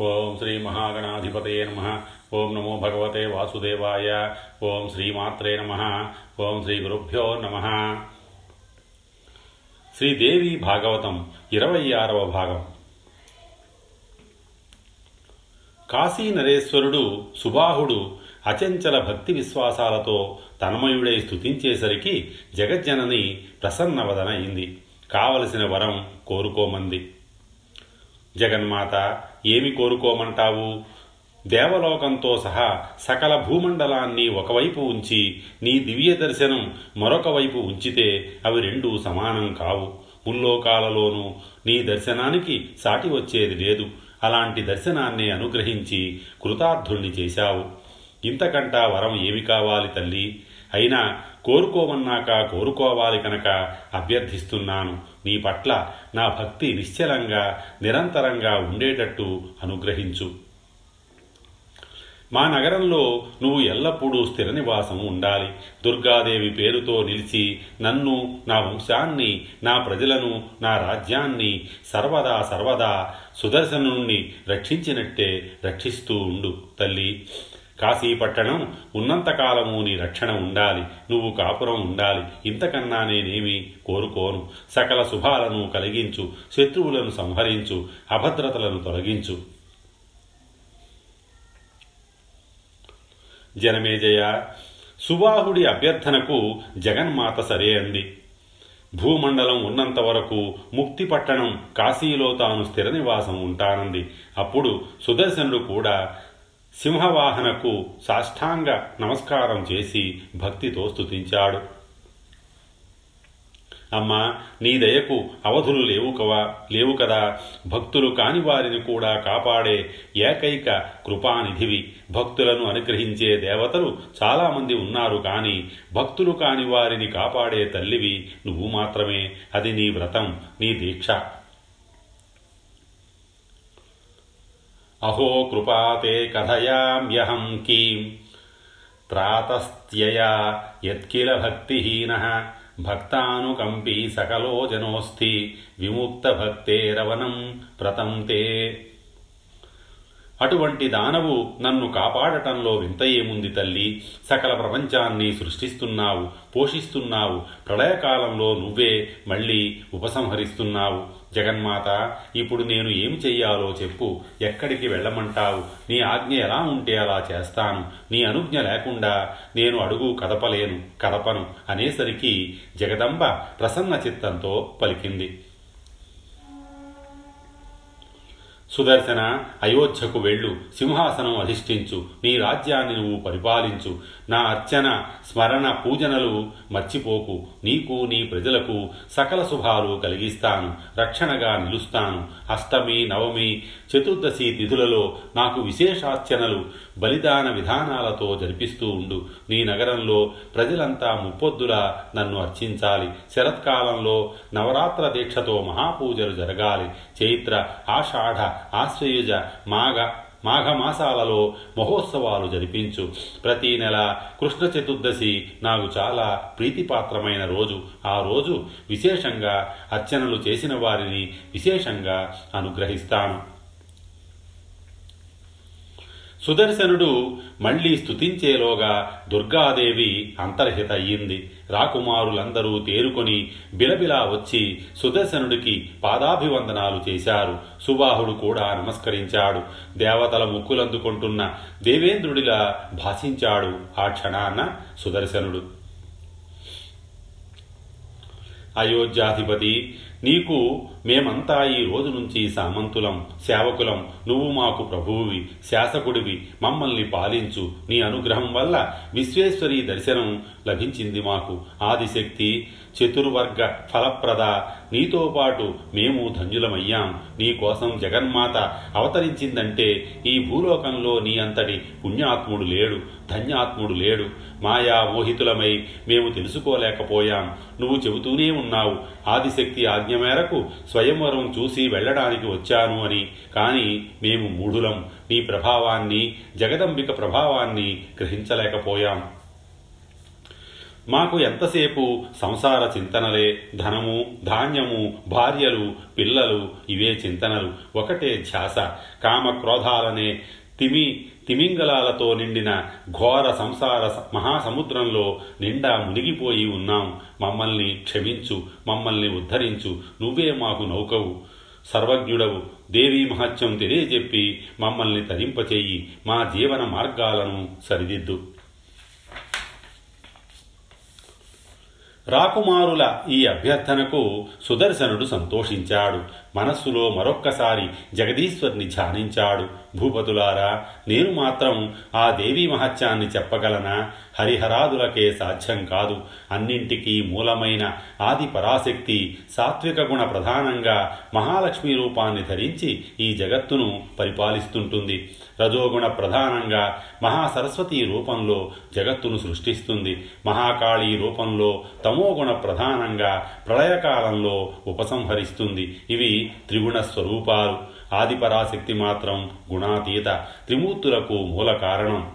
ఓం శ్రీ మహాగణాధిపతే నమ. ఓం నమో భగవతే వాసుదేవాయ. ఓం శ్రీమాత్రే నమ. ఓం శ్రీ గురుభ్యో నమ. శ్రీదేవి భాగవతం ఇరవై ఆరవ భాగం. కాశీ నరేశ్వరుడు సుబాహుడు అచంచల భక్తి విశ్వాసాలతో తన్మయుడై స్తుతించేసరికి జగజ్జనని ప్రసన్నవదన అయింది. కావలసిన వరం కోరుకోమంది. జగన్మాత ఏమి కోరుకోమంటావు? దేవలోకంతో సహా సకల భూమండలాన్ని ఒకవైపు ఉంచి నీ దివ్య దర్శనం మరొక వైపు ఉంచితే అవి రెండూ సమానం కావు. ముల్లోకాలలోనూ నీ దర్శనానికి సాటి వచ్చేది లేదు. అలాంటి దర్శనాన్ని అనుగ్రహించి కృతార్థుణ్ణి చేశావు. ఇంతకంటా వరం ఏమి కావాలి తల్లి? అయినా కోరుకోమన్నాక కోరుకోవాలి కనుక అభ్యర్థిస్తున్నాను. నీ పట్ల నా భక్తి నిశ్చలంగా నిరంతరంగా ఉండేటట్టు అనుగ్రహించు. మా నగరంలో నువ్వు ఎల్లప్పుడూ స్థిర నివాసం ఉండాలి. దుర్గాదేవి పేరుతో నిలిచి నన్ను నా వంశాన్ని నా ప్రజలను నా రాజ్యాన్ని సర్వదా సర్వదా సుదర్శనుణ్ణి రక్షించినట్టే రక్షిస్తూ ఉండు తల్లి. కాశీపట్టణం ఉన్నంతకాలము నీ రక్షణ ఉండాలి నువ్వు కాపురం ఉండాలి. ఇంతకన్నా నేనేమి కోరుకోను. సకల శుభాలను కలిగించు శత్రువులను సంహరించు అభద్రతలను తొలగించు. జనమేజయ సుబాహుడి అభ్యర్థనకు జగన్మాత సరే అంది. భూమండలం ఉన్నంత వరకు ముక్తి పట్టణం కాశీలో తాను స్థిర నివాసం ఉంటానంది. అప్పుడు సుదర్శనుడు కూడా సింహవాహనకు సాష్టాంగ నమస్కారం చేసి భక్తితో స్థుతించాడు అమ్మా నీ దయకు అవధులు లేవు కవా లేవు కదా. భక్తులు కాని వారిని కూడా కాపాడే ఏకైక కృపానిధివి. భక్తులను అనుగ్రహించే దేవతలు చాలామంది ఉన్నారు కానీ భక్తులు కాని వారిని కాపాడే తల్లివి నువ్వు మాత్రమే. అది నీ వ్రతం నీ దీక్ష. अहो कृपा ते कथयाम्यहं किम् त्रातस्त्यया यत्किल भक्तिहीनः भक्तानुकम्पी सकलो जनोऽस्ति। विमुक्तभक्तेरवनं प्रतं ते అటువంటి దానవు నన్ను కాపాడటంలో వింత ఏముంది తల్లి? సకల ప్రపంచాన్ని సృష్టిస్తున్నావు పోషిస్తున్నావు ప్రళయకాలంలో నువ్వే మళ్ళీ ఉపసంహరిస్తున్నావు. జగన్మాత ఇప్పుడు నేను ఏమి చెయ్యాలో చెప్పు. ఎక్కడికి వెళ్ళమంటావు? నీ ఆజ్ఞ ఎలా ఉంటే అలా చేస్తాను. నీ అనుజ్ఞ లేకుండా నేను అడుగు కదపలేను కదపను అనేసరికి జగదంబ ప్రసన్న చిత్తంతో పలికింది. సుదర్శన అయోధ్యకు వెళ్ళు సింహాసనం అధిష్ఠించు నీ రాజ్యాన్ని నువ్వు పరిపాలించు నా అర్చన స్మరణ పూజనలు మర్చిపోకు నీకు నీ ప్రజలకు సకల శుభాలు కలిగిస్తాను రక్షణగా నిలుస్తాను అష్టమి నవమి చతుర్దశి తిథులలో నాకు విశేషార్చనలు బలిదాన విధానాలతో జరిపిస్తూ ఉండు. నీ నగరంలో ప్రజలంతా ముప్పొద్దులా నన్ను అర్చించాలి. శరత్కాలంలో నవరాత్ర దీక్షతో మహాపూజలు జరగాలి. చైత్ర ఆషాఢ ఆశ్వయుజ మాఘ మాఘమాసాలలో మహోత్సవాలు జరిపించు. ప్రతి నెల కృష్ణ చతుర్దశి నాకు చాలా ప్రీతిపాత్రమైన రోజు. ఆ రోజు విశేషంగా అర్చనలు చేసిన వారిని విశేషంగా అనుగ్రహిస్తాను. సుదర్శనుడు మళ్ళీ స్తుతించేలోగా దుర్గాదేవి అంతర్హిత అయ్యింది. రాకుమారులందరూ తేరుకొని బిలబిలా వచ్చి సుదర్శనుడికి పాదాభివందనాలు చేశారు. సుబాహుడు కూడా నమస్కరించాడు. దేవతల ముక్కులందుకుంటున్న దేవేంద్రుడిలా భాషించాడు ఆ క్షణాన సుదర్శనుడు. అయోధ్యాధిపతి నీకు మేమంతా ఈ రోజు నుంచి సామంతులం సేవకులం. నువ్వు మాకు ప్రభువువి శాసకుడివి. మమ్మల్ని పాలించు. నీ అనుగ్రహం వల్ల విశ్వేశ్వరి దర్శనం లభించింది మాకు. ఆదిశక్తి చతుర్వర్గ ఫలప్రద. నీతో పాటు మేము ధన్యులమయ్యాం. నీ కోసం జగన్మాత అవతరించిందంటే ఈ భూలోకంలో నీ అంతటి పుణ్యాత్ముడు లేడు ధన్యాత్ముడు లేడు. మాయా మోహితులమై మేము తెలుసుకోలేకపోయాం. నువ్వు చెబుతూనే ఉన్నావు. ఆదిశక్తి ఆజ్ఞ మేరకు స్వయంవరం చూసి వెళ్ళడానికి వచ్చాను అని. కానీ మేము మూఢులం. నీ ప్రభావాన్ని జగదంబిక ప్రభావాన్ని గ్రహించలేకపోయాం. మాకు ఎంతసేపు సంసార చింతనలే ధనము ధాన్యము భార్యలు పిల్లలు ఇవే చింతనలు. ఒకటే ధ్యాస. కామ క్రోధాలనే తిమి తిమింగలాలతో నిండిన ఘోర సంసార మహాసముద్రంలో నిండా మునిగిపోయి ఉన్నాం. మమ్మల్ని క్షమించు మమ్మల్ని ఉద్ధరించు. నువ్వే మాకు నౌకవు. సర్వజ్ఞుడవు. దేవీ మహత్యం తెలియజెప్పి మమ్మల్ని తరింపచేయి. మా జీవన మార్గాలను సరిదిద్దు. రాకుమారుల ఈ అభ్యర్థనకు సుదర్శనుడు సంతోషించాడు. మనస్సులో మరొక్కసారి జగదీశ్వర్ని ధ్యానించాడు. భూపతులారా నేను మాత్రం ఆ దేవీ మహత్యాన్ని చెప్పగలనా? హరిహరాదులకే సాధ్యం కాదు. అన్నింటికీ మూలమైన ఆది పరాశక్తి సాత్విక గుణ ప్రధానంగా మహాలక్ష్మి రూపాన్ని ధరించి ఈ జగత్తును పరిపాలిస్తుంటుంది. రజోగుణ ప్రధానంగా మహాసరస్వతి రూపంలో జగత్తును సృష్టిస్తుంది. మహాకాళి రూపంలో తమోగుణ ప్రధానంగా ప్రళయకాలంలో ఉపసంహరిస్తుంది. ఇవి త్రిగుణ స్వరూపాలు. ఆదిపరాశక్తి మాత్రం గుణాతీత. త్రిమూర్తులకు మూల కారణం.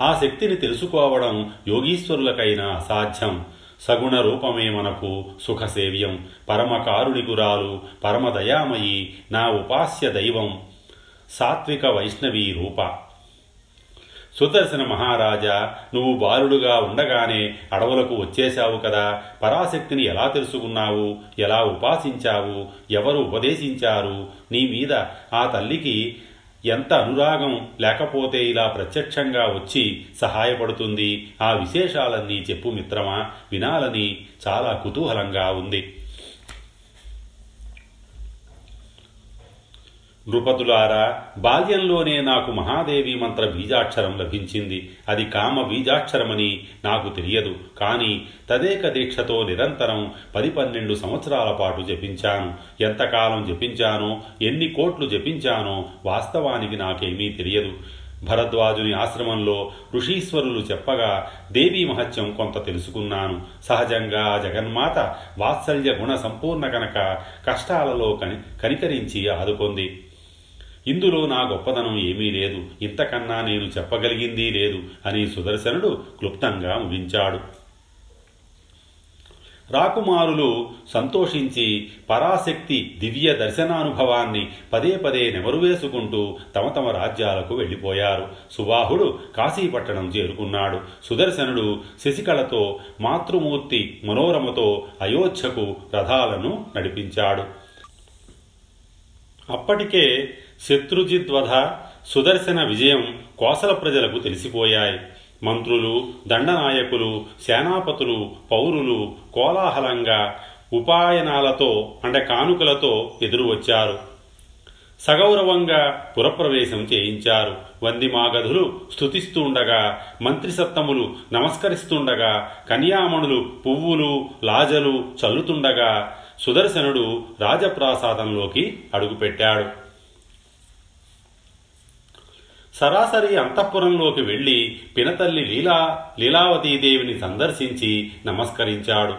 ఆ శక్తిని తెలుసుకోవడం యోగీశ్వరులకైనా అసాధ్యం. సగుణ రూపమే మనకు సుఖసేవ్యం. పరమకారుణికురాలు పరమదయామయి నా ఉపాస్య దైవం. సాత్విక వైష్ణవీ రూప. సుదర్శన మహారాజా నువ్వు బాలుడుగా ఉండగానే అడవులకు వచ్చేశావు కదా. పరాశక్తిని ఎలా తెలుసుకున్నావు? ఎలా ఉపాసించావు? ఎవరు ఉపదేశించారు? నీ మీద ఆ తల్లికి ఎంత అనురాగం లేకపోతే ఇలా ప్రత్యక్షంగా వచ్చి సహాయపడుతుంది? ఆ విశేషాలన్నీ చెప్పు మిత్రమా. వినాలని చాలా కుతూహలంగా ఉంది. నృపతులారా బాల్యంలోనే నాకు మహాదేవి మంత్ర బీజాక్షరం లభించింది. అది కామ బీజాక్షరమని నాకు తెలియదు. కానీ తదేక దీక్షతో నిరంతరం పది పన్నెండు సంవత్సరాల పాటు జపించాను. ఎంతకాలం జపించానో ఎన్ని కోట్లు జపించానో వాస్తవానికి నాకేమీ తెలియదు. భరద్వాజుని ఆశ్రమంలో ఋషీశ్వరులు చెప్పగా దేవీ మహత్యం కొంత తెలుసుకున్నాను. సహజంగా జగన్మాత వాత్సల్య గుణ సంపూర్ణ కనుక కష్టాలలో కని కనికరించి ఆదుకొంది. ఇందులో నా గొప్పదనం ఏమీ లేదు. ఇంతకన్నా నేను చెప్పగలిగింది లేదు అని సుదర్శనుడు క్లుప్తంగా ముగించాడు. రాకుమారులు సంతోషించి పరాశక్తి దివ్య దర్శనానుభవాన్ని పదే పదే నెమరువేసుకుంటూ తమ తమ రాజ్యాలకు వెళ్ళిపోయారు. సుబాహుడు కాశీపట్టణం చేరుకున్నాడు. సుదర్శనుడు శశికళతో మాతృమూర్తి మనోరమతో అయోధ్యకు రథాలను నడిపించాడు. అప్పటికే శత్రుజిద్వధ సుదర్శన విజయం కోసల ప్రజలకు తెలిసిపోయాయి. మంత్రులు దండనాయకులు సేనాపతులు పౌరులు కోలాహలంగా ఉపాయనాలతో అంటే కానుకలతో ఎదురు వచ్చారు సగౌరవంగా పురప్రవేశం చేయించారు. వందిమాగధులు స్థుతిస్తుండగా మంత్రిసత్తములు నమస్కరిస్తుండగా కన్యామణులు పువ్వులు లాజలు చల్లుతుండగా సుదర్శనుడు రాజప్రాసాదంలోకి అడుగుపెట్టాడు. సరాసరి అంతఃపురంలోకి వెళ్ళి పినతల్లి లీలా లీలావతీదేవిని సందర్శించి నమస్కరించాడు.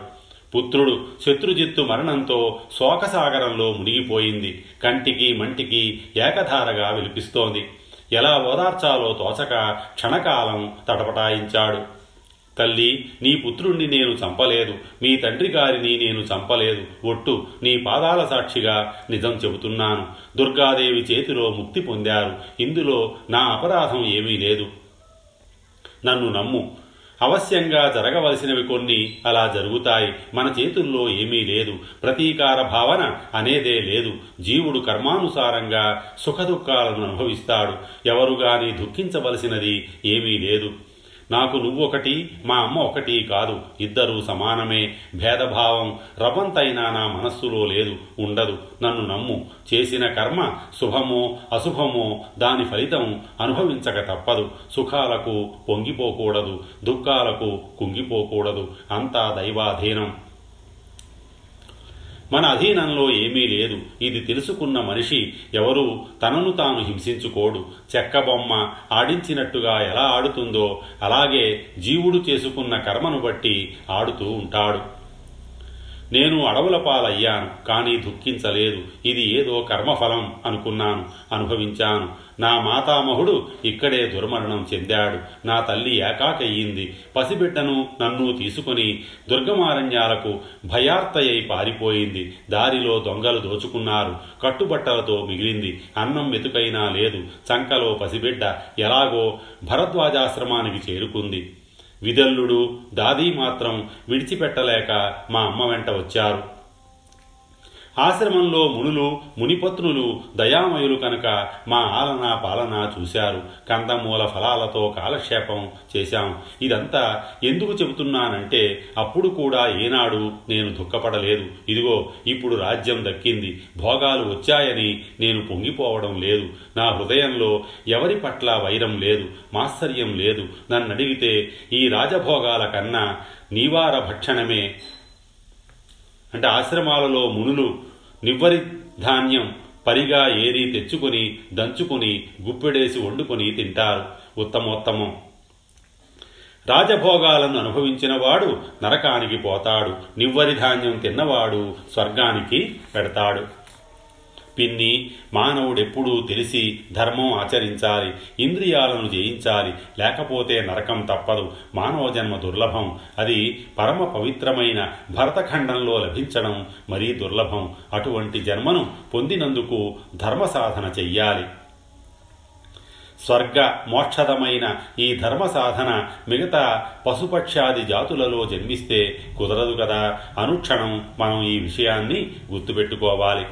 పుత్రుడు శత్రుజిత్తు మరణంతో శోకసాగరంలో మునిగిపోయింది. కంటికి మంటికి ఏకధారగా విలిపిస్తోంది. ఎలా ఓదార్చాలో తోచక క్షణకాలం తటపటాయించాడు. తల్లి నీ పుత్రుణ్ణి నేను చంపలేదు. మీ తండ్రి గారిని నేను చంపలేదు. ఒట్టు నీ పాదాల సాక్షిగా నిజం చెబుతున్నాను. దుర్గాదేవి చేతిలో ముక్తి పొందారు. ఇందులో నా అపరాధం ఏమీ లేదు. నన్ను నమ్ము. అవశ్యంగా జరగవలసినవి కొన్ని అలా జరుగుతాయి. మన చేతుల్లో ఏమీ లేదు. ప్రతీకార భావన అనేదే లేదు. జీవుడు కర్మానుసారంగా సుఖదుఖాలను అనుభవిస్తాడు. ఎవరుగాని దుఃఖించవలసినది ఏమీ లేదు. నాకు నువ్వొకటి మా అమ్మ ఒకటి కాదు. ఇద్దరూ సమానమే. భేదభావం రవంతైనా నా మనస్సులో లేదు ఉండదు. నన్ను నమ్ము. చేసిన కర్మ శుభమో అశుభమో దాని ఫలితం అనుభవించక తప్పదు. సుఖాలకు పొంగిపోకూడదు దుఃఖాలకు కుంగిపోకూడదు. అంతా దైవాధీనం. మన అధీనంలో ఏమీ లేదు. ఇది తెలుసుకున్న మనిషి ఎవరు తనను తాను హింసించుకోడు. చెక్క బొమ్మ ఆడించినట్టుగా ఎలా ఆడుతుందో అలాగే జీవుడు చేసుకున్న కర్మను బట్టి ఆడుతూ ఉంటాడు. నేను అడవుల పాలయ్యాను కానీ దుఃఖించలేదు. ఇది ఏదో కర్మఫలం అనుకున్నాను అనుభవించాను. నా మాతామహుడు ఇక్కడే దుర్మరణం చెందాడు. నా తల్లి ఏకాకయ్యింది. పసిబిడ్డను నన్ను తీసుకుని దుర్గమారణ్యాలకు భయార్తయ్యి పారిపోయింది. దారిలో దొంగలు దోచుకున్నారు. కట్టుబట్టలతో మిగిలింది. అన్నం మెతుకైనా లేదు. చంకలో పసిబిడ్డ ఎలాగో భరద్వాజాశ్రమానికి చేరుకుంది. విదల్లుడు దాదీ మాత్రం విడిచిపెట్టలేక మా అమ్మ వెంట వచ్చారు. ఆశ్రమంలో మునులు మునిపత్నులు దయామయులు కనుక మా ఆలన పాలన చూశారు. కందమూల ఫలాలతో కాలక్షేపం చేశాం. ఇదంతా ఎందుకు చెబుతున్నానంటే అప్పుడు కూడా ఏనాడు నేను దుఃఖపడలేదు. ఇదిగో ఇప్పుడు రాజ్యం దక్కింది. భోగాలు వచ్చాయని నేను పొంగిపోవడం లేదు. నా హృదయంలో ఎవరి పట్ల వైరం లేదు మాత్సర్యం లేదు. నన్ను అడిగితే ఈ రాజభోగాల కన్నా నీవార భక్షణమే అంటే ఆశ్రమాలలో మునులు నివ్వరి ధాన్యం పరిగా ఏరి తెచ్చుకొని దంచుకొని గుప్పెడేసి వండుకొని తింటారు. ఉత్తమోత్తమం. రాజభోగాలను అనుభవించినవాడు నరకానికి పోతాడు. నివ్వరి ధాన్యం తిన్నవాడు స్వర్గానికి పెడతాడు. పిన్ని మానవుడెప్పుడూ తెలిసి ధర్మం ఆచరించాలి ఇంద్రియాలను జయించాలి లేకపోతే నరకం తప్పదు. మానవ జన్మ దుర్లభం. అది పరమ పవిత్రమైన భరతఖండంలో లభించడం మరీ దుర్లభం. అటువంటి జన్మను పొందినందుకు ధర్మ సాధన చెయ్యాలి. స్వర్గ మోక్షదమైన ఈ ధర్మ సాధన మిగతా పశుపక్షాది జాతులలో జన్మిస్తే కుదరదు కదా. అనుక్షణం మనం ఈ విషయాన్ని గుర్తుపెట్టుకోవాలి.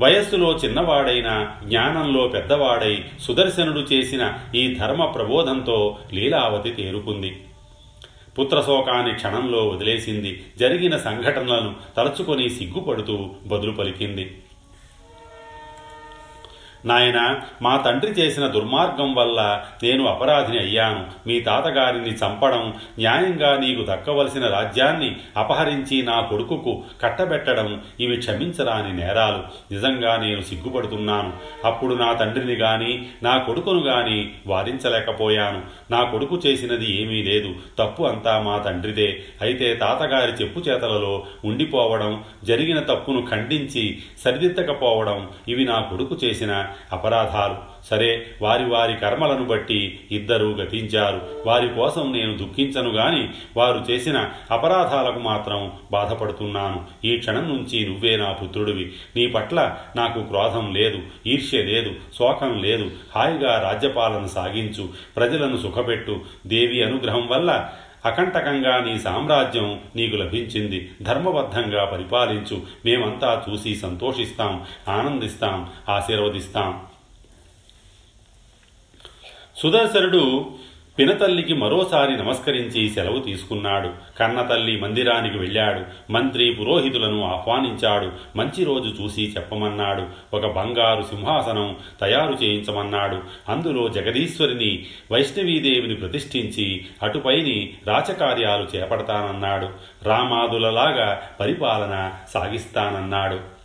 వయస్సులో చిన్నవాడైన జ్ఞానంలో పెద్దవాడై సుదర్శనుడు చేసిన ఈ ధర్మ ప్రబోధంతో లీలావతి తేరుకుంది. పుత్రశోకాన్ని క్షణంలో వదిలేసింది. జరిగిన సంఘటనలను తలుచుకొని సిగ్గుపడుతూ బదులు పలికింది. నాయన మా తండ్రి చేసిన దుర్మార్గం వల్ల నేను అపరాధిని అయ్యాను. మీ తాతగారిని చంపడం న్యాయంగా నీకు దక్కవలసిన రాజ్యాన్ని అపహరించి నా కొడుకుకు కట్టబెట్టడం ఇవి క్షమించరాని నేరాలు. నిజంగా నేను సిగ్గుపడుతున్నాను. అప్పుడు నా తండ్రిని గాని నా కొడుకును గాని వారించలేకపోయాను నా కొడుకు చేసినది ఏమీ లేదు. తప్పు అంతా మా తండ్రిదే. అయితే తాతగారి చెప్పు చేతలలో ఉండిపోవడం జరిగిన తప్పును ఖండించి సరిదిద్దకపోవడం ఇవి నా కొడుకు చేసిన అపరాధాలు. సరే వారి వారి కర్మలను బట్టి ఇద్దరూ గతించారు. వారి కోసం నేను దుఃఖించను గాని వారు చేసిన అపరాధాలకు మాత్రం బాధపడుతున్నాను. ఈ క్షణం నుంచి నువ్వే నా పుత్రుడివి. నీ పట్ల నాకు క్రోధం లేదు ఈర్ష్య లేదు శోకం లేదు. హాయిగా రాజ్యపాలన సాగించు ప్రజలను సుఖపెట్టు. దేవి అనుగ్రహం వల్ల అకంటకంగా నీ సామ్రాజ్యం నీకు లభించింది. ధర్మబద్ధంగా పరిపాలించు. మేమంతా చూసి సంతోషిస్తాం ఆనందిస్తాం ఆశీర్వదిస్తాం. సుదర్శనుడు పినతల్లికి మరోసారి నమస్కరించి సెలవు తీసుకున్నాడు. కన్నతల్లి మందిరానికి వెళ్ళాడు. మంత్రి పురోహితులను ఆహ్వానించాడు. మంచి రోజు చూసి చెప్పమన్నాడు. ఒక బంగారు సింహాసనం తయారు చేయించమన్నాడు. అందులో జగదీశ్వరిని వైష్ణవీదేవిని ప్రతిష్ఠించి అటుపైని రాచకార్యాలు చేపడతానన్నాడు. రామాదులలాగా పరిపాలన సాగిస్తానన్నాడు.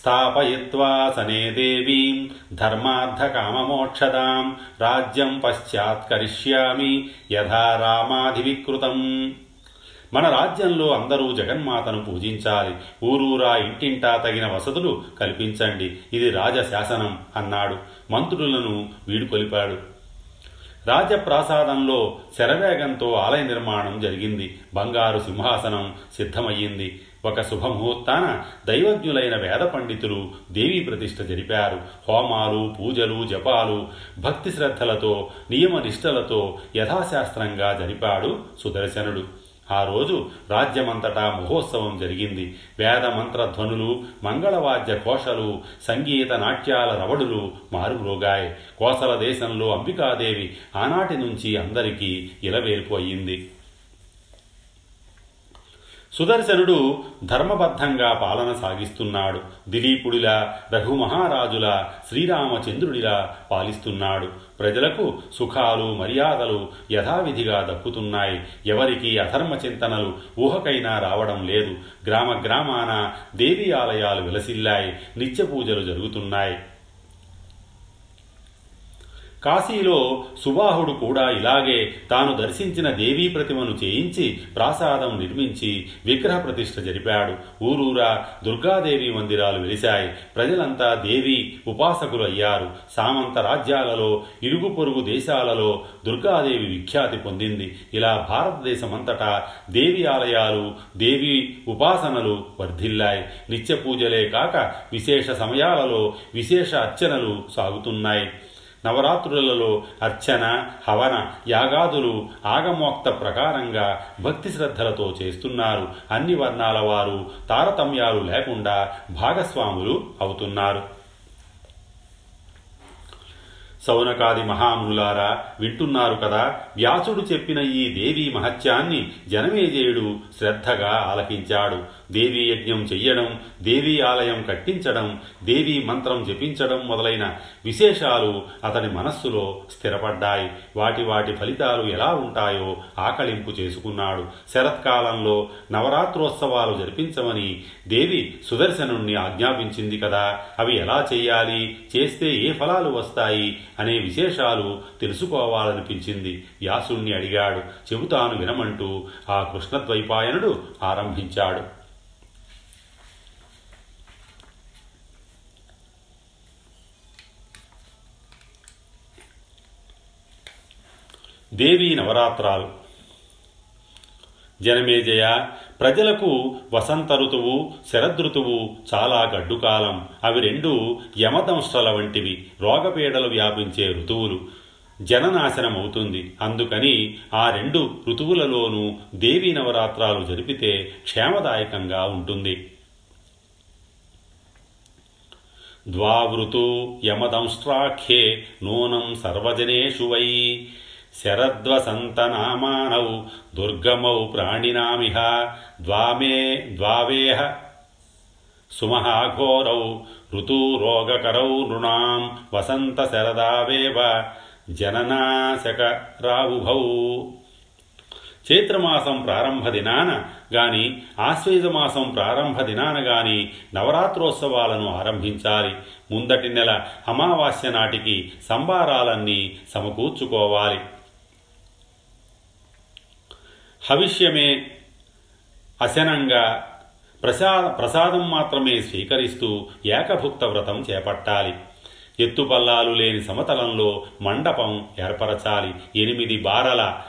స్థాపయిత్వా సనే దేవీం ధర్మార్థకామమోక్షదాం రాజ్యం పశ్చాత్కరిష్యామి యథా రామాధివికృతం మన రాజ్యంలో అందరూ జగన్మాతను పూజించాలి. ఊరూరా ఇంటింటా తగిన వసతులు కల్పించండి. ఇది రాజశాసనం అన్నాడు. మంత్రులను వీడుకొలిపాడు రాజప్రాసాదంలో శరవేగంతో ఆలయ నిర్మాణం జరిగింది. బంగారు సింహాసనం సిద్ధమయ్యింది. ఒక శుభముహూర్తాన దైవజ్ఞులైన వేద పండితులు దేవీ ప్రతిష్ఠ జరిపారు. హోమాలు పూజలు జపాలు భక్తి శ్రద్ధలతో నియమనిష్టలతో యథాశాస్త్రంగా జరిపాడు సుదర్శనుడు. ఆ రోజు రాజ్యమంతటా మహోత్సవం జరిగింది. వేద మంత్రధ్వనులు మంగళవాద్య కోశలు సంగీత నాట్యాల రవడులు మారుమ్రోగాయి. కోసల దేశంలో అంబికాదేవి ఆనాటి నుంచి అందరికీ ఇలవేల్పు అయింది సుదర్శనుడు ధర్మబద్ధంగా పాలన సాగిస్తున్నాడు. దిలీపుడిలా రఘుమహారాజులా శ్రీరామచంద్రుడిలా పాలిస్తున్నాడు. ప్రజలకు సుఖాలు మర్యాదలు యథావిధిగా దక్కుతున్నాయి. ఎవరికి అధర్మ చింతనలు ఊహకైనా రావడం లేదు. గ్రామ గ్రామాన దేవి ఆలయాలు విలసిల్లాయి. నిత్య పూజలు జరుగుతున్నాయి. కాశీలో సుబాహుడు కూడా ఇలాగే తాను దర్శించిన దేవీ ప్రతిమను చేయించి ప్రాసాదం నిర్మించి విగ్రహ ప్రతిష్ఠ జరిపాడు. ఊరూరా దుర్గాదేవి మందిరాలు వెలిశాయి. ప్రజలంతా దేవి ఉపాసకులు అయ్యారు సామంత రాజ్యాలలో ఇరుగు పొరుగు దేశాలలో దుర్గాదేవి విఖ్యాతి పొందింది. ఇలా భారతదేశమంతటా దేవి ఆలయాలు దేవి ఉపాసనలు వర్ధిల్లాయి. నిత్య పూజలే కాక విశేష సమయాలలో విశేష అర్చనలు సాగుతున్నాయి. నవరాత్రులలో అర్చన హవన యాగాదులు ఆగమోక్త ప్రకారంగా భక్తి శ్రద్ధలతో చేస్తున్నారు. అన్ని వర్ణాల వారు తారతమ్యాలు లేకుండా భాగస్వాములు అవుతున్నారు. సౌనకాది మహామునులారా వింటున్నారు కదా? వ్యాసుడు చెప్పిన ఈ దేవీ మహత్యాన్ని జనమేజయుడు శ్రద్ధగా ఆలకించాడు. దేవీ యజ్ఞం చెయ్యడం దేవీ ఆలయం కట్టించడం దేవీ మంత్రం జపించడం మొదలైన విశేషాలు అతని మనస్సులో స్థిరపడ్డాయి. వాటి వాటి ఫలితాలు ఎలా ఉంటాయో ఆకళింపు చేసుకున్నాడు. శరత్కాలంలో నవరాత్రోత్సవాలు జరిపించమని దేవి సుదర్శనుణ్ణి ఆజ్ఞాపించింది కదా. అవి ఎలా చేయాలి చేస్తే ఏ ఫలాలు వస్తాయి? అనే విశేషాలు తెలుసుకోవాలనిపించింది. వ్యాసుణ్ణి అడిగాడు. చెబుతాను వినమంటూ ఆ కృష్ణద్వైపాయనుడు ఆరంభించాడు. దేవీ నవరాత్రాలు. జనమేజయ ప్రజలకు వసంత ఋతువు శరదృతువు చాలా గడ్డుకాలం. అవి రెండు యమదంశల వంటివి. రోగపీడలు వ్యాపించే ఋతువులు. జననాశనం అవుతుంది. అందుకని ఆ రెండు ఋతువులలోనూ దేవీ నవరాత్రాలు జరిపితే క్షేమదాయకంగా ఉంటుంది. ద్వావృతు యమదంష్ట్రాఖ్యే నూనం సర్వజనేషు వై. శరద్వసంతనామానౌ దుర్గమౌ ప్రాణినామిహ ద్వామే ద్వావేహ సుమహాఘోరౌ ఋతురోగకరౌ నృణాం వసంత శరదావేవ జననాశకరావుభౌ. చైత్రమాసం ప్రారంభ దినాన గాని ఆశ్వేజమాసం ప్రారంభ దినాన గాని నవరాత్రోత్సవాలను ఆరంభించాలి. ముందటి నెల అమావాస్య నాటికి సంబారాలన్నీ సమకూర్చుకోవాలి. హవిష్యమే అశనంగా ప్రసాద ప్రసాదం మాత్రమే స్వీకరిస్తూ ఏకభుక్త వ్రతం చేపట్టాలి. ఎత్తుపల్లాలు లేని సమతలంలో మండపం ఏర్పరచాలి. ఎనిమిది బారల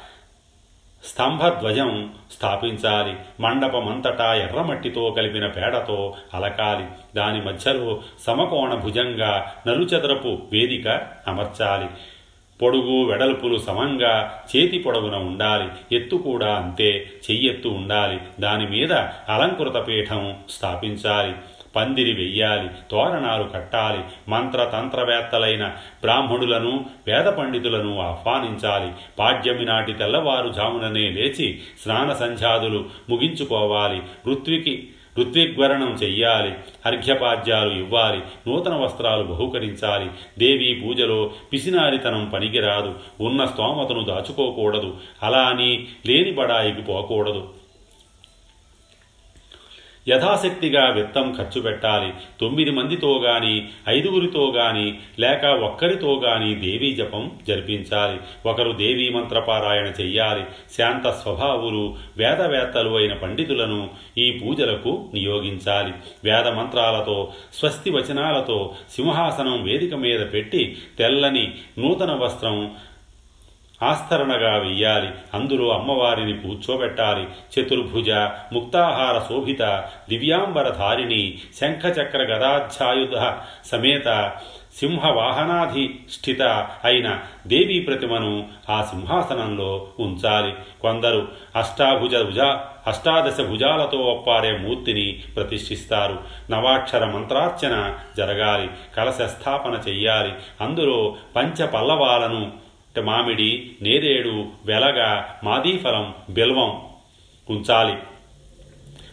స్తంభధ్వజం స్థాపించాలి. మండపమంతటా ఎర్రమట్టితో కలిపిన పేడతో అలకాలి. దాని మధ్యలో సమకోణ భుజంగా నలుచదరపు వేదిక అమర్చాలి. పొడుగు వెడల్పులు సమంగా చేతి పొడవున ఉండాలి. ఎత్తు కూడా అంతే చెయ్యెత్తు ఉండాలి. దాని మీద అలంకృత పీఠం స్థాపించాలి. పందిరి వెయ్యాలి తోరణాలు కట్టాలి మంత్రతంత్రవేత్తలైన బ్రాహ్మణులను వేద పండితులను ఆహ్వానించాలి. పాడ్యమి నాటి తెల్లవారుజాముననే లేచి స్నాన సంధ్యాదులు ముగించుకోవాలి. ఋత్వికి ఋత్విగ్వరణం చెయ్యాలి అర్ఘ్యపాద్యాలు ఇవ్వాలి నూతన వస్త్రాలు బహుకరించాలి. దేవీ పూజలో పిసినారితనం పనికిరాదు ఉన్న స్తోమతను దాచుకోకూడదు అలా అని లేని బడాయికి పోకూడదు. యథాశక్తిగా విత్తం ఖర్చు పెట్టాలి. తొమ్మిది మందితో గాని ఐదుగురితో గాని లేక ఒక్కరితో గాని దేవీ జపం జరిపించాలి. ఒకరు దేవీ మంత్రపారాయణ చెయ్యాలి. శాంత స్వభావులు వేదవేత్తలు అయిన పండితులను ఈ పూజలకు నియోగించాలి. వేద మంత్రాలతో స్వస్తి వచనాలతో సింహాసనం వేదిక మీద పెట్టి తెల్లని నూతన వస్త్రం ఆస్తరణగా వెయ్యాలి. అందులో అమ్మవారిని కూర్చోబెట్టాలి. చతుర్భుజ ముక్తాహార శోభిత దివ్యాంబరధారిణి శంఖచక్ర గదాధ్యాయుధ సమేత సింహవాహనాధిష్ఠిత అయిన దేవీ ప్రతిమను ఆ సింహాసనంలో ఉంచాలి. కొందరు అష్టాభుజ భుజ అష్టాదశ భుజాలతో ఒప్పారే మూర్తిని ప్రతిష్ఠిస్తారు. నవాక్షర మంత్రార్చన జరగాలి. కలశ స్థాపన చెయ్యాలి. అందులో పంచ పల్లవాలను మామిడి నేరేడు వెలగ మాదీఫలం బిల్వం ఉంచాలి.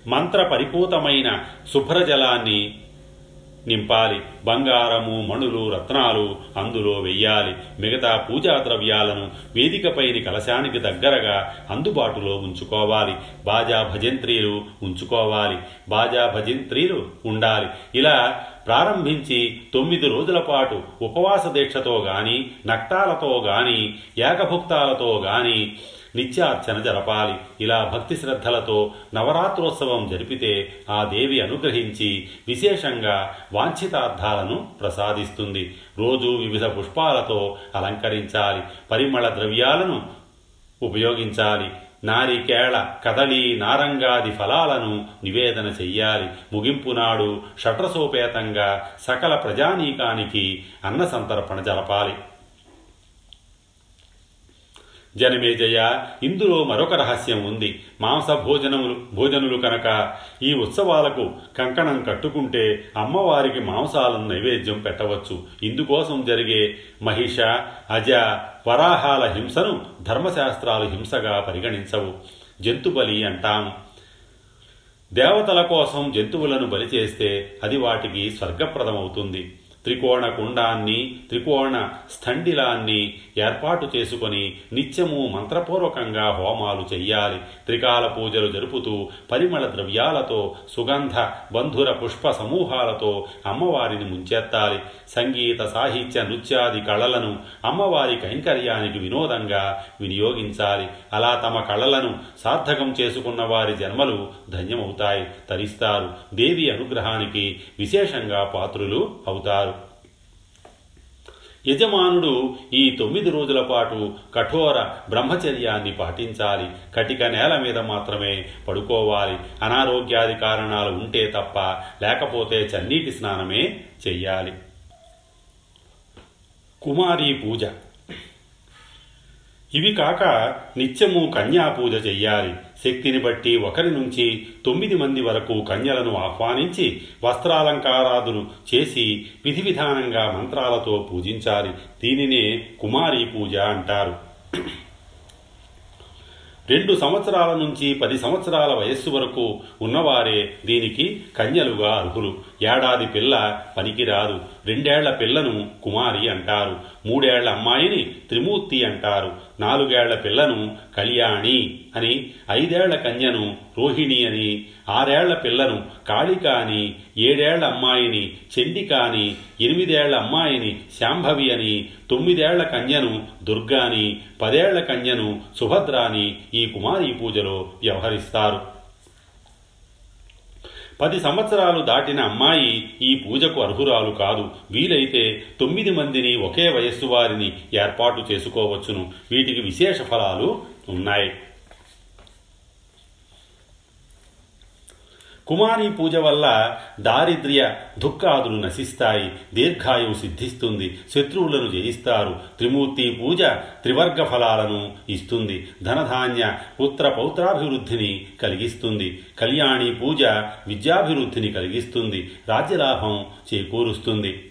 మంత్ర పరిపూతమైన శుభ్రజలాన్ని నింపాలి. బంగారము మణులు రత్నాలు అందులో వెయ్యాలి. మిగతా పూజా ద్రవ్యాలను వేదికపైని కలశానికి దగ్గరగా అందుబాటులో ఉంచుకోవాలి. బాజా భజంత్రీలు ఉంచుకోవాలి. బాజా భజంత్రీలు ఉండాలి. ఇలా ప్రారంభించి తొమ్మిది రోజుల పాటు ఉపవాస దీక్షతో గాని నక్తాలతో గాని ఏకభుక్తాలతో గాని నిత్యార్చన జరపాలి. ఇలా భక్తి శ్రద్ధలతో నవరాత్రోత్సవం జరిపితే ఆ దేవి అనుగ్రహించి విశేషంగా వాంఛితార్థాలను ప్రసాదిస్తుంది. రోజు వివిధ పుష్పాలతో అలంకరించాలి. పరిమళ ద్రవ్యాలను ఉపయోగించాలి. నారికేళ కదలి నారంగాది ఫలాలను నివేదన చెయ్యాలి. ముగింపు నాడు షట్రసోపేతంగా సకల ప్రజానీకానికి అన్న సంతర్పణ జరపాలి. జనమేజయ ఇందులో మరొక రహస్యం ఉంది. మాంస భోజనములు భోజనులు కనుక ఈ ఉత్సవాలకు కంకణం కట్టుకుంటే అమ్మవారికి మాంసాలను నైవేద్యం పెట్టవచ్చు. ఇందుకోసం జరిగే మహిష అజ వరాహాల హింసను ధర్మశాస్త్రాలు హింసగా పరిగణించవు. జంతుబలి అంటాము దేవతల కోసం జంతువులను బలి చేస్తే అది వాటికి స్వర్గప్రదమవుతుంది. త్రికోణ కుండాన్ని త్రికోణ స్థండిలాన్ని ఏర్పాటు చేసుకొని నిత్యము మంత్రపూర్వకంగా హోమాలు చెయ్యాలి. త్రికాల పూజలు జరుపుతూ పరిమళ ద్రవ్యాలతో సుగంధ బంధుర పుష్ప సమూహాలతో అమ్మవారిని ముంచెత్తాలి. సంగీత సాహిత్య నృత్యాది కళలను అమ్మవారి కైంకర్యానికి వినోదంగా వినియోగించాలి. అలా తమ కళలను సార్థకం చేసుకున్న వారి జన్మలు ధన్యమవుతాయి. తరిస్తారు. దేవి అనుగ్రహానికి విశేషంగా పాత్రులు అవుతారు. యజమానుడు ఈ తొమ్మిది రోజుల పాటు కఠోర బ్రహ్మచర్యాన్ని పాటించాలి. కటిక నేల మీద మాత్రమే పడుకోవాలి. అనారోగ్యాది కారణాలు ఉంటే తప్ప లేకపోతే చన్నీటి స్నానమే చెయ్యాలి. కుమారీ పూజ. ఇవి కాక నిత్యము కన్యా పూజ చెయ్యాలి. శక్తిని బట్టి ఒకరి నుంచి తొమ్మిది మంది వరకు కన్యలను ఆహ్వానించి వస్త్రాలంకారాదులు చేసి విధి విధానంగా మంత్రాలతో పూజించాలి. దీనినే కుమారీ పూజ అంటారు. రెండు సంవత్సరాల నుంచి పది సంవత్సరాల వయస్సు వరకు ఉన్నవారే దీనికి కన్యలుగా అర్హులు. ఏడాది పిల్ల పనికిరాదు. రెండేళ్ళ పిల్లను కుమారి అంటారు. మూడేళ్ళ అమ్మాయిని త్రిమూర్తి అంటారు. నాలుగేళ్ళ పిల్లను కళ్యాణి అని ఐదేళ్ళ కన్యను రోహిణి అని ఆరేళ్ళ పిల్లను కాళిక అని ఏడేళ్ళ అమ్మాయిని చండిక అని ఎనిమిదేళ్ళ అమ్మాయిని శాంభవి అని తొమ్మిదేళ్ళ కన్యను దుర్గాని పదేళ్ళ కన్యను సుభద్రాని ఈ కుమారీ పూజలో వ్యవహరిస్తారు. పది సంవత్సరాలు దాటిన అమ్మాయి ఈ పూజకు అర్హురాలు కాదు. వీలైతే తొమ్మిది మందిని ఒకే వయస్సు వారిని ఏర్పాటు చేసుకోవచ్చును. వీటికి విశేష ఫలాలు ఉన్నాయి. కుమారి పూజ వల్ల దారిద్ర్య దుఃఖాదులు నశిస్తాయి దీర్ఘాయువు సిద్ధిస్తుంది శత్రువులను జయిస్తారు. త్రిమూర్తి పూజ త్రివర్గ ఫలాలను ఇస్తుంది. ధనధాన్య పుత్ర పౌత్రాభివృద్ధిని కలిగిస్తుంది. కళ్యాణి పూజ విద్యాభివృద్ధిని కలిగిస్తుంది. రాజ్యలాభం చేకూరుస్తుంది.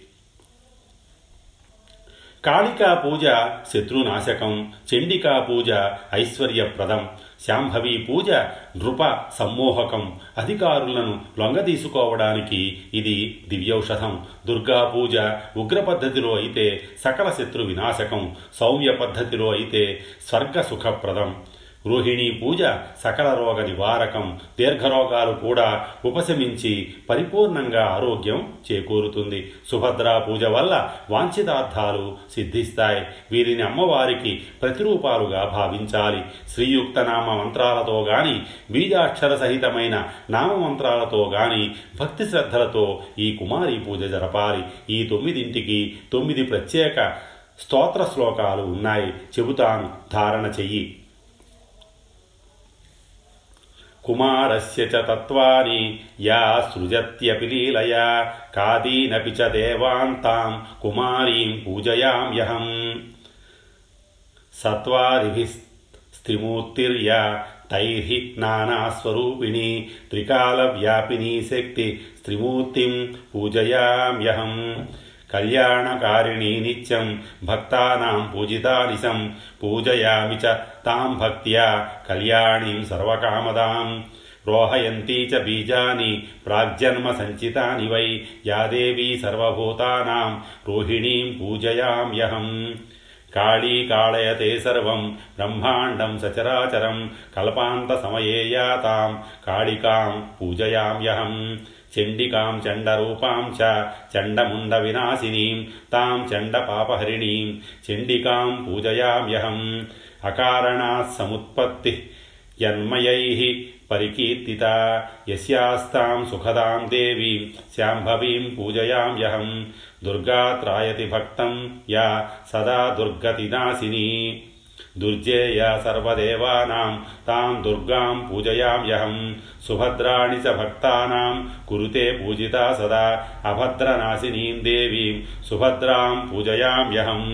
కాళికా పూజ శత్రునాశకం చండికా పూజ ఐశ్వర్యప్రదం. శాంభవి పూజ నృప సమ్మోహకం. అధికారులను లొంగదీసుకోవడానికి ఇది దివ్యౌషధం. దుర్గా పూజ ఉగ్ర పద్ధతిలో అయితే సకల శత్రు వినాశకం. సౌమ్య పద్ధతిలో అయితే స్వర్గ సుఖప్రదం రోహిణీ పూజ సకల రోగ నివారకం దీర్ఘరోగాలు కూడా ఉపశమించి పరిపూర్ణంగా ఆరోగ్యం చేకూరుతుంది. సుభద్రా పూజ వల్ల వాంఛితార్థాలు సిద్ధిస్తాయి. వీరిని అమ్మవారికి ప్రతిరూపాలుగా భావించాలి. శ్రీయుక్త నామ మంత్రాలతో గాని బీజాక్షర సహితమైన నామమంత్రాలతో గాని భక్తి శ్రద్ధలతో ఈ కుమారి పూజ జరపాలి. ఈ తొమ్మిదింటికి తొమ్మిది ప్రత్యేక స్తోత్ర శ్లోకాలు ఉన్నాయి. చెబుతాను ధారణ చెయ్యి. कुमारस्य च तत्त्वानि या सृजत्यपि लीलया, कादीनपि च देवान्तां कुमारीं पूजयाम्यहम्। सत्त्वादिभिस्त्रिमूर्तिर्या तैः नानास्वरूपिणी, त्रिकालव्यापिनी शक्ति त्रिमूर्तिं पूजयाम्यहम्। కళ్యాణకారిణీ నిత్యం భక్తానాం పూజితానిశం. పూజయామి చ తాం భక్త్యా కళ్యాణీం సర్వకామదాం. రోహయంతీ చ బీజాని ప్రాగ్జన్మ సంచితాని వై యాదేవీ సర్వభూతానాం రోహిణీం పూజయామ్యహం కాళీ కాళయతే సర్వం బ్రహ్మాండం సచరాచరం కల్పాంతసమయే యాతాం కాళికాం పూజయామ్యహం చండికాం చండరూపాం చ చండముండ వినాశినీం తాం చండపాపహరిణీం. చండికాం పూజయామ్యహం. అకారణాత్ సముత్పత్తి యన్మయై పరికీర్తిత. యస్యాస్తాం సుఖదాం దేవీం శాంభవీం పూజయామ్యహం. దుర్గాత్రాయతి భక్తం యా సదా దుర్గతినాశినీ. దుర్జేయ సర్వదేవానాం తాం దుర్గాం పూజయామ్యహం సుభద్రాణి చ భక్తానాం కురుతే పూజితా సదా అభద్రనాశినీం దేవీం సుభద్రాం పూజయామ్యహం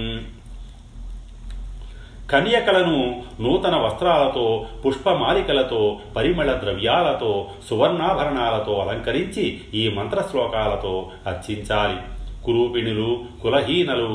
కన్యకలను నూతన వస్త్రాలతో పుష్పమాలికలతో పరిమళ ద్రవ్యాలతో సువర్ణాభరణాలతో అలంకరించి ఈ మంత్రశ్లోకాలతో అర్చించాలి। కురూపిణులు కులహీనలు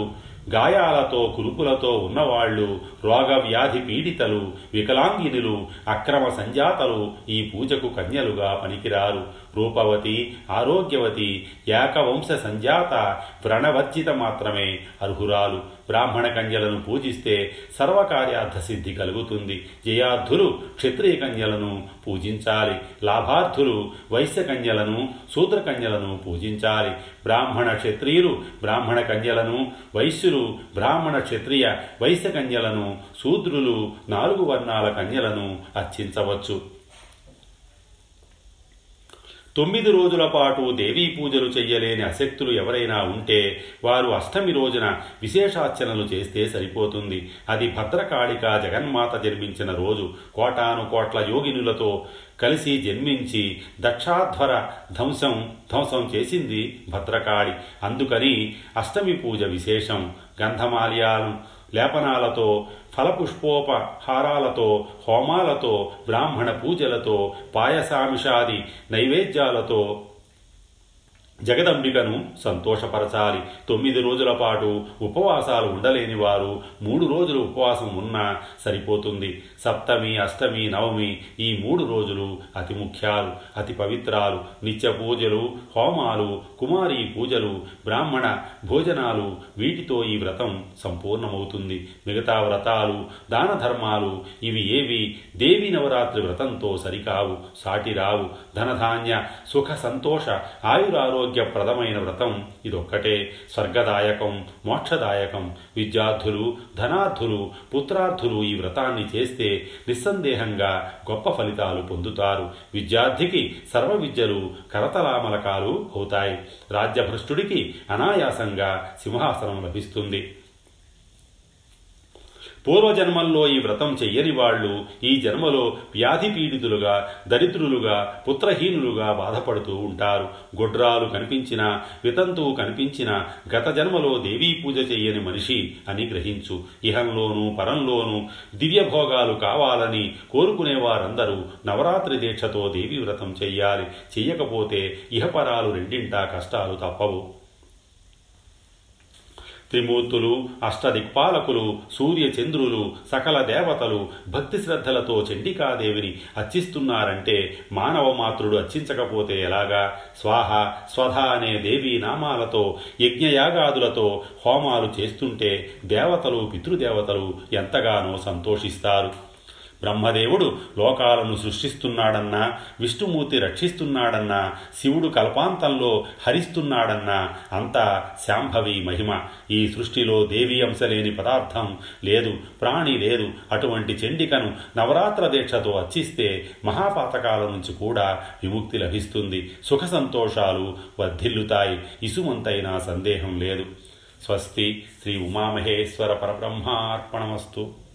గాయాలతో కురుపులతో ఉన్నవాళ్ళు రోగవ్యాధి పీడితలు వికలాంగినులు అక్రమ సంజాతలు ఈ పూజకు కన్యలుగా పనికిరారు. రూపవతి ఆరోగ్యవతి ఏకవంశ సంజాత వ్రణవర్జిత మాత్రమే అర్హురాలు. బ్రాహ్మణ కన్యలను పూజిస్తే సర్వకార్యార్థ సిద్ధి కలుగుతుంది. జయార్థులు క్షత్రియ కన్యలను పూజించాలి. లాభార్థులు వైశ్య కన్యలను శూద్ర కన్యలను పూజించాలి. బ్రాహ్మణ క్షత్రియులు బ్రాహ్మణ కన్యలను వైశ్యులు బ్రాహ్మణ క్షత్రియ వైశ్య కన్యలను శూద్రులు నాలుగు వర్ణాల కన్యలను అర్చించవచ్చు. తొమ్మిది రోజుల పాటు దేవీ పూజలు చెయ్యలేని అశక్తులు ఎవరైనా ఉంటే వారు అష్టమి రోజున విశేషార్చనలు చేస్తే సరిపోతుంది. అది భద్రకాళిక జగన్మాత జన్మించిన రోజు. కోటాను కోట్ల యోగినులతో కలిసి జన్మించి దక్షాధ్వర ధ్వంసం ధ్వంసం చేసింది భద్రకాళి. అందుకని అష్టమి పూజ విశేషం. గంధమాల్యాలను లేపనాలతో ఫలపుష్పోపహారాలతో హోమాలతో బ్రాహ్మణ పూజలతో పాయసామిషాది నైవేద్యాలతో జగదంబికను సంతోషపరచాలి. తొమ్మిది రోజుల పాటు ఉపవాసాలు ఉండలేని వారు మూడు రోజులు ఉపవాసం ఉన్నా సరిపోతుంది. సప్తమి అష్టమి నవమి ఈ మూడు రోజులు అతి ముఖ్యాలు అతి పవిత్రాలు. నిత్య పూజలు హోమాలు కుమారీ పూజలు బ్రాహ్మణ భోజనాలు వీటితో ఈ వ్రతం సంపూర్ణమవుతుంది. మిగతా వ్రతాలు దాన ధర్మాలు ఇవి ఏవి? దేవి నవరాత్రి వ్రతంతో సరికావు సాటిరావు. ధనధాన్య సుఖ సంతోష ఆయురారోగ్య ఆరోగ్యప్రదమైన వ్రతం ఇదొక్కటే. స్వర్గదాయకం మోక్షదాయకం విద్యార్థులు ధనార్థులు పుత్రార్థులు ఈ వ్రతాన్ని చేస్తే నిస్సందేహంగా గొప్ప ఫలితాలు పొందుతారు. విద్యార్థికి సర్వ విద్యలు కరతలామలకాలు అవుతాయి. రాజ్యభ్రష్టుడికి అనాయాసంగా సింహాసనం లభిస్తుంది. పూర్వజన్మల్లో ఈ వ్రతం చెయ్యని వాళ్ళు ఈ జన్మలో వ్యాధి పీడితులుగా దరిద్రులుగా పుత్రహీనులుగా బాధపడుతూ ఉంటారు. గొడ్రాలు కనిపించినా వితంతువు కనిపించిన గత జన్మలో దేవీ పూజ చెయ్యని మనిషి అని గ్రహించు. ఇహంలోనూ పరంలోనూ దివ్యభోగాలు కావాలని కోరుకునే వారందరూ నవరాత్రి దీక్షతో దేవీ వ్రతం చెయ్యాలి. చెయ్యకపోతే ఇహపరాలు రెండింటా కష్టాలు తప్పవు. త్రిమూర్తులు అష్టదిక్పాలకులు సూర్యచంద్రులు సకల దేవతలు భక్తి శ్రద్ధలతో చండికాదేవిని అర్చిస్తున్నారంటే మానవ మాతృడు అర్చించకపోతే ఎలాగా? స్వాహ స్వధ అనే దేవీ నామాలతో యజ్ఞయాగాదులతో హోమాలు చేస్తుంటే దేవతలు పితృదేవతలు ఎంతగానో సంతోషిస్తారు. బ్రహ్మదేవుడు లోకాలను సృష్టిస్తున్నాడన్నా విష్ణుమూర్తి రక్షిస్తున్నాడన్నా శివుడు కల్పాంతంలో హరిస్తున్నాడన్నా అంతా శాంభవి మహిమ. ఈ సృష్టిలో దేవి అంశ లేని పదార్థం లేదు ప్రాణి లేదు. అటువంటి చండికను నవరాత్ర దీక్షతో అర్చిస్తే మహాపాతకాల నుంచి కూడా విముక్తి లభిస్తుంది. సుఖ సంతోషాలు వర్ధిల్లుతాయి. ఇసుమంతైనా సందేహం లేదు. స్వస్తి శ్రీ ఉమామహేశ్వర పరబ్రహ్మార్పణమస్తు.